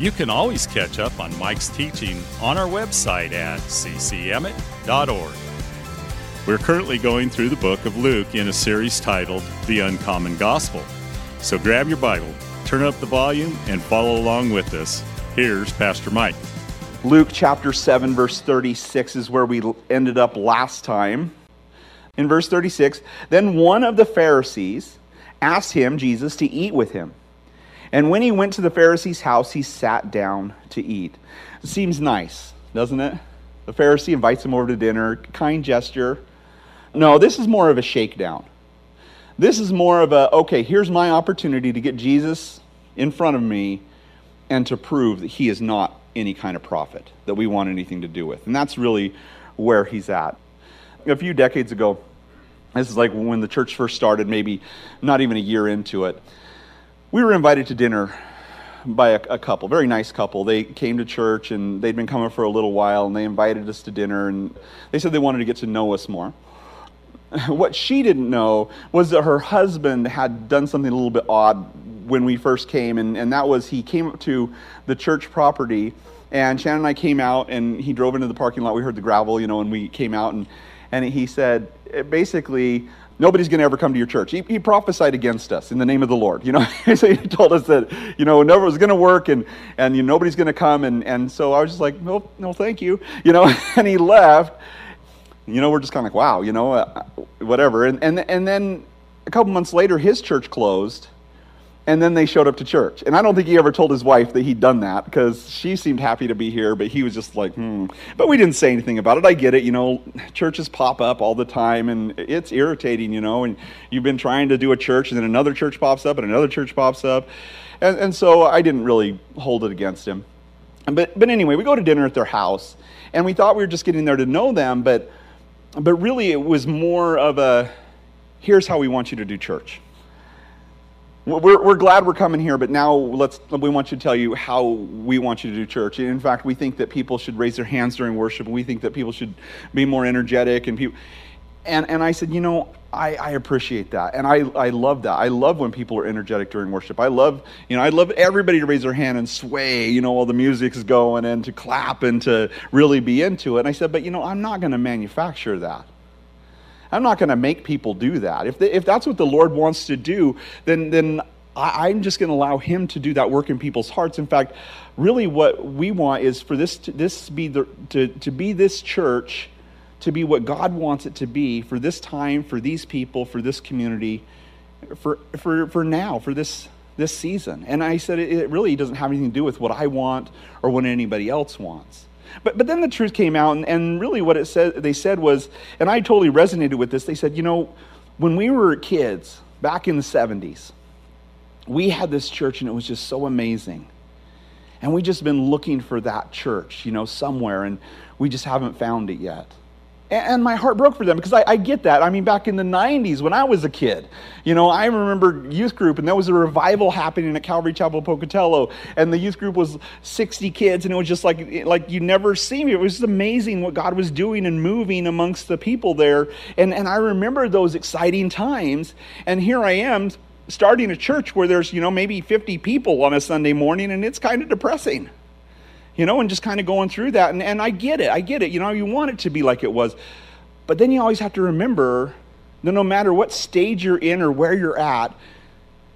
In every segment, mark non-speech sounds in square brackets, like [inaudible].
you can always catch up on Mike's teaching on our website at ccemmett.org. We're currently going through the book of Luke in a series titled The Uncommon Gospel. So grab your Bible, turn up the volume, and follow along with us. Here's Pastor Mike. Luke chapter 7, verse 36 is where we ended up last time. In verse 36, then one of the Pharisees asked him, Jesus, to eat with him. And when he went to the Pharisee's house, he sat down to eat. It seems nice, doesn't it? The Pharisee invites him over to dinner, kind gesture. No, this is more of a shakedown. This is more of a, okay, here's my opportunity to get Jesus in front of me and to prove that he is not any kind of prophet that we want anything to do with. And that's really where he's at. A few decades ago, this is like when the church first started, maybe not even a year into it we were invited to dinner by a, a, couple, very nice couple. They came to church and they'd been coming for a little while and they invited us to dinner and they said they wanted to get to know us more. [laughs] What she didn't know was that her husband had done something a little bit odd when we first came, and, and that was he came up to the church property and Shannon and I came out and he drove into the parking lot. We heard the gravel, you know, and we came out and, and he said, basically, nobody's going to ever come to your church. He, he, prophesied against us in the name of the Lord. You know, [laughs] so he told us that you know never was going to work and and you know, nobody's going to come. And and so I was just like, no, no, thank you. [laughs] You know, [laughs] and he left. You know, we're just kind of like, wow, you know, uh, whatever. And and and then a couple months later, his church closed and then they showed up to church. And I don't think he ever told his wife that he'd done that because she seemed happy to be here, but he was just like, hmm. But we didn't say anything about it. I get it. You know, churches pop up all the time and it's irritating, you know, and you've been trying to do a church and then another church pops up and another church pops up. And, and so I didn't really hold it against him. But, but anyway, we go to dinner at their house and we thought we were just getting there to know them, but, but really it was more of a here's how we want you to do church we're, we're glad we're coming here, but now let's, we want you to tell you how we want you to do church. In fact, we think that people should raise their hands during worship. We think that people should be more energetic. And, people, and, and I said, you know, I, I appreciate that. And I, I love that. I love when people are energetic during worship. I love, you know, I love everybody to raise their hand and sway, you know, while the music's going and to clap and to really be into it. And I said, but, you know, I'm not going to manufacture that. I'm not going to make people do that. If, if that's what the Lord wants to do, then, then I, I'm just going to allow Him to do that work in people's hearts. In fact, really what we want is for this to, this be the, to, to be this church, to be what God wants it to be for this time, for these people, for this community, for, for, for now, for this, this season. And I said it, it really doesn't have anything to do with what I want or what anybody else wants. But, but then the truth came out, and, and really what it said, they said was, and I totally resonated with this. They said, you know, when we were kids back in the 70s, we had this church, and it was just so amazing. And we just been looking for that church, you know, somewhere, and we just haven't found it yet and my heart broke for them because I, I, get that. I mean, back in the 90s when I was a kid, you know, I remember youth group and there was a revival happening at Calvary Chapel Pocatello and the youth group was 60 kids and it was just like, like you never see me. It was amazing what God was doing and moving amongst the people there. And, and I remember those exciting times. And here I am starting a church where there's, you know, maybe 50 people on a Sunday morning and it's kind of depressing you know, and just kind of going through that. And, and I get it. I get it. You know, you want it to be like it was. But then you always have to remember that no matter what stage you're in or where you're at,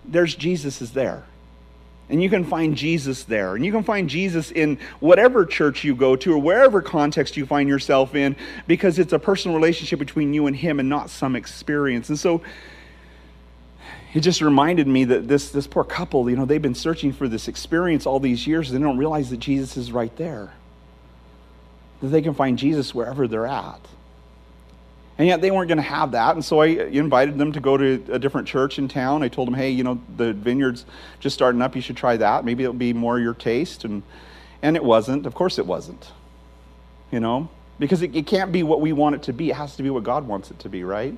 there's Jesus is there. And you can find Jesus there. And you can find Jesus in whatever church you go to or wherever context you find yourself in because it's a personal relationship between you and Him and not some experience. And so it just reminded me that this, this poor couple, you know, they've been searching for this experience all these years. They don't realize that Jesus is right there, that they can find Jesus wherever they're at. And yet they weren't going to have that. And so I invited them to go to a different church in town. I told them, hey, you know, the vineyard's just starting up. You should try that. Maybe it'll be more your taste. And, and it wasn't. Of course it wasn't. You know? because it, it can't be what we want it to be. It has to be what God wants it to be, right?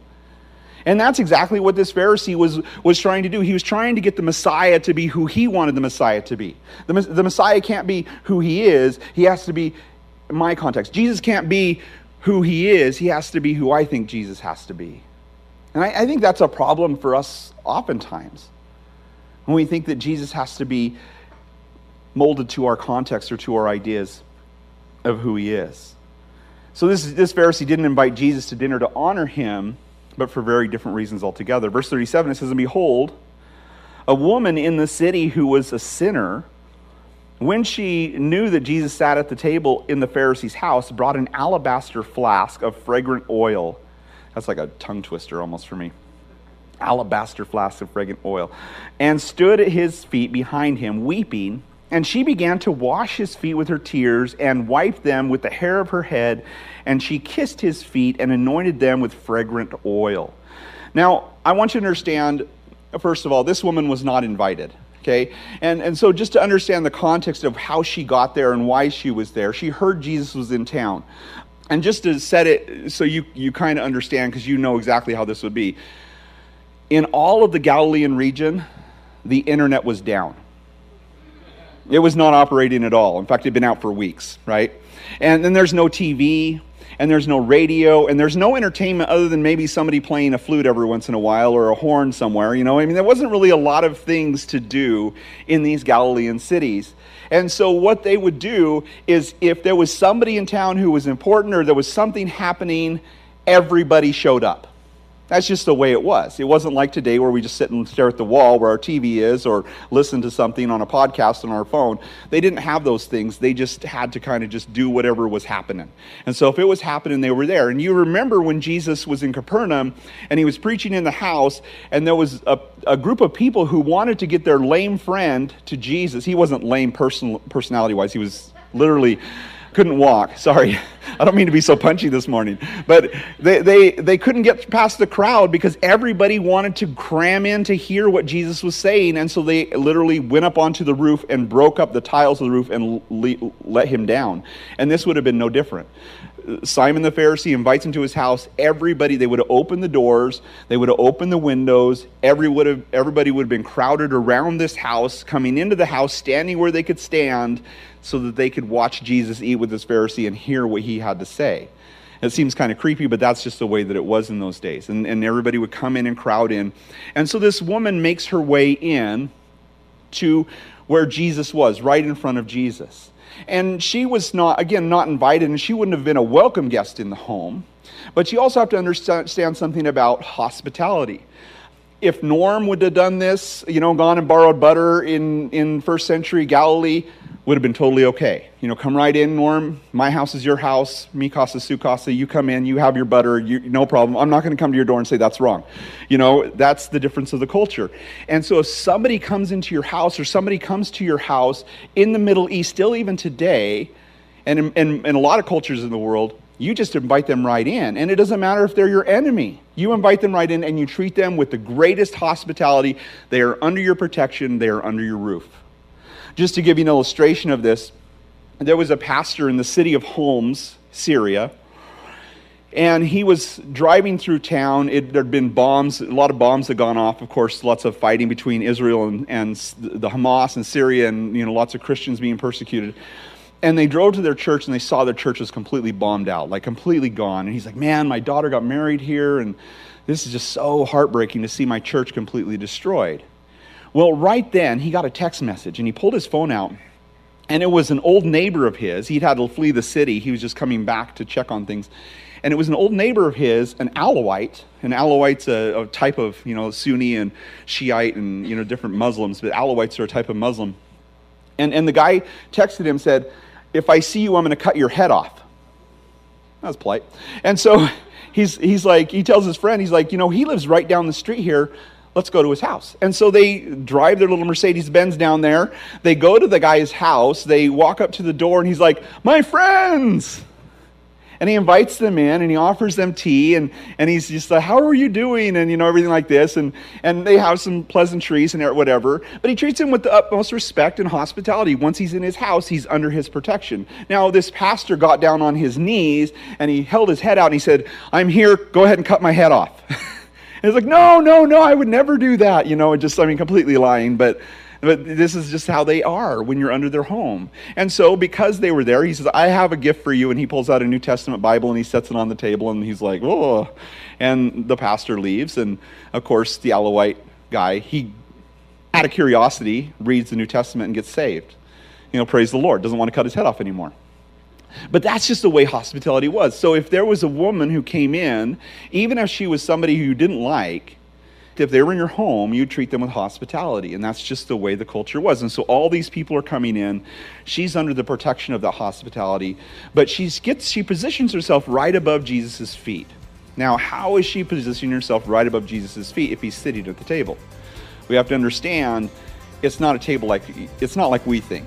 And that's exactly what this Pharisee was, was trying to do. He was trying to get the Messiah to be who he wanted the Messiah to be. The, the Messiah can't be who he is, he has to be, in my context, Jesus can't be who he is, he has to be who I think Jesus has to be. And I, I think that's a problem for us oftentimes. When we think that Jesus has to be molded to our context or to our ideas of who he is. So this, this Pharisee didn't invite Jesus to dinner to honor him but for very different reasons altogether. Verse 37 it says, And behold, a woman in the city who was a sinner, when she knew that Jesus sat at the table in the Pharisee's house, brought an alabaster flask of fragrant oil. That's like a tongue twister almost for me. Alabaster flask of fragrant oil. And stood at his feet behind him, weeping. And she began to wash his feet with her tears and wiped them with the hair of her head and she kissed his feet and anointed them with fragrant oil. Now, I want you to understand, first of all, this woman was not invited. Okay? And, and so, just to understand the context of how she got there and why she was there, she heard Jesus was in town. And just to set it so you, you kind of understand, because you know exactly how this would be, in all of the Galilean region, the internet was down. It was not operating at all. In fact, it had been out for weeks, right? And then there's no TV, and there's no radio and there's no entertainment other than maybe somebody playing a flute every once in a while or a horn somewhere you know i mean there wasn't really a lot of things to do in these galilean cities and so what they would do is if there was somebody in town who was important or there was something happening everybody showed up that's just the way it was. It wasn't like today where we just sit and stare at the wall where our TV is or listen to something on a podcast on our phone. They didn't have those things. They just had to kind of just do whatever was happening. And so if it was happening, they were there. And you remember when Jesus was in Capernaum and he was preaching in the house, and there was a, a group of people who wanted to get their lame friend to Jesus. He wasn't lame person, personality wise, he was literally couldn't walk. Sorry. [laughs] [laughs] I don't mean to be so punchy this morning. But they, they, they couldn't get past the crowd because everybody wanted to cram in to hear what Jesus was saying. And so they literally went up onto the roof and broke up the tiles of the roof and le- let him down. And this would have been no different. Simon the Pharisee invites him to his house. Everybody, they would have opened the doors, they would have opened the windows. Every would have, everybody would have been crowded around this house, coming into the house, standing where they could stand, so that they could watch Jesus eat with this Pharisee and hear what he had to say. It seems kind of creepy, but that's just the way that it was in those days. And, and everybody would come in and crowd in. And so this woman makes her way in to where Jesus was, right in front of Jesus. And she was not, again, not invited, and she wouldn't have been a welcome guest in the home. But you also have to understand something about hospitality. If Norm would have done this, you know, gone and borrowed butter in, in first century Galilee, would have been totally okay. You know, come right in, Norm. My house is your house. Mi casa, su casa. You come in, you have your butter, you, no problem. I'm not going to come to your door and say that's wrong. You know, that's the difference of the culture. And so if somebody comes into your house or somebody comes to your house in the Middle East, still even today, and in, in, in a lot of cultures in the world, you just invite them right in. And it doesn't matter if they're your enemy. You invite them right in and you treat them with the greatest hospitality. They are under your protection, they are under your roof. Just to give you an illustration of this, there was a pastor in the city of Homs, Syria, and he was driving through town. It, there'd been bombs, a lot of bombs had gone off. Of course, lots of fighting between Israel and, and the Hamas and Syria, and you know, lots of Christians being persecuted. And they drove to their church and they saw their church was completely bombed out, like completely gone. And he's like, "Man, my daughter got married here, and this is just so heartbreaking to see my church completely destroyed." Well, right then, he got a text message and he pulled his phone out. And it was an old neighbor of his. He'd had to flee the city. He was just coming back to check on things. And it was an old neighbor of his, an Alawite. An Alawite's a, a type of, you know, Sunni and Shiite and, you know, different Muslims, but Alawites are a type of Muslim. And, and the guy texted him, said, If I see you, I'm going to cut your head off. That was polite. And so [laughs] he's, he's like, he tells his friend, he's like, you know, he lives right down the street here let's go to his house. And so they drive their little Mercedes Benz down there. They go to the guy's house. They walk up to the door, and he's like, My friends! And he invites them in and he offers them tea and, and he's just like, How are you doing? And you know, everything like this. And, and they have some pleasantries and whatever. But he treats him with the utmost respect and hospitality. Once he's in his house, he's under his protection. Now, this pastor got down on his knees and he held his head out and he said, I'm here, go ahead and cut my head off. [laughs] it's like, No, no, no, I would never do that. You know, just, I mean, completely lying. But but this is just how they are when you're under their home. And so, because they were there, he says, I have a gift for you. And he pulls out a New Testament Bible and he sets it on the table and he's like, oh. And the pastor leaves. And of course, the Alawite guy, he, out of curiosity, reads the New Testament and gets saved. You know, praise the Lord, doesn't want to cut his head off anymore. But that's just the way hospitality was. So if there was a woman who came in, even if she was somebody who you didn't like, if they were in your home, you'd treat them with hospitality. And that's just the way the culture was. And so all these people are coming in. She's under the protection of that hospitality, but she gets she positions herself right above Jesus' feet. Now, how is she positioning herself right above Jesus' feet if he's sitting at the table? We have to understand it's not a table like it's not like we think.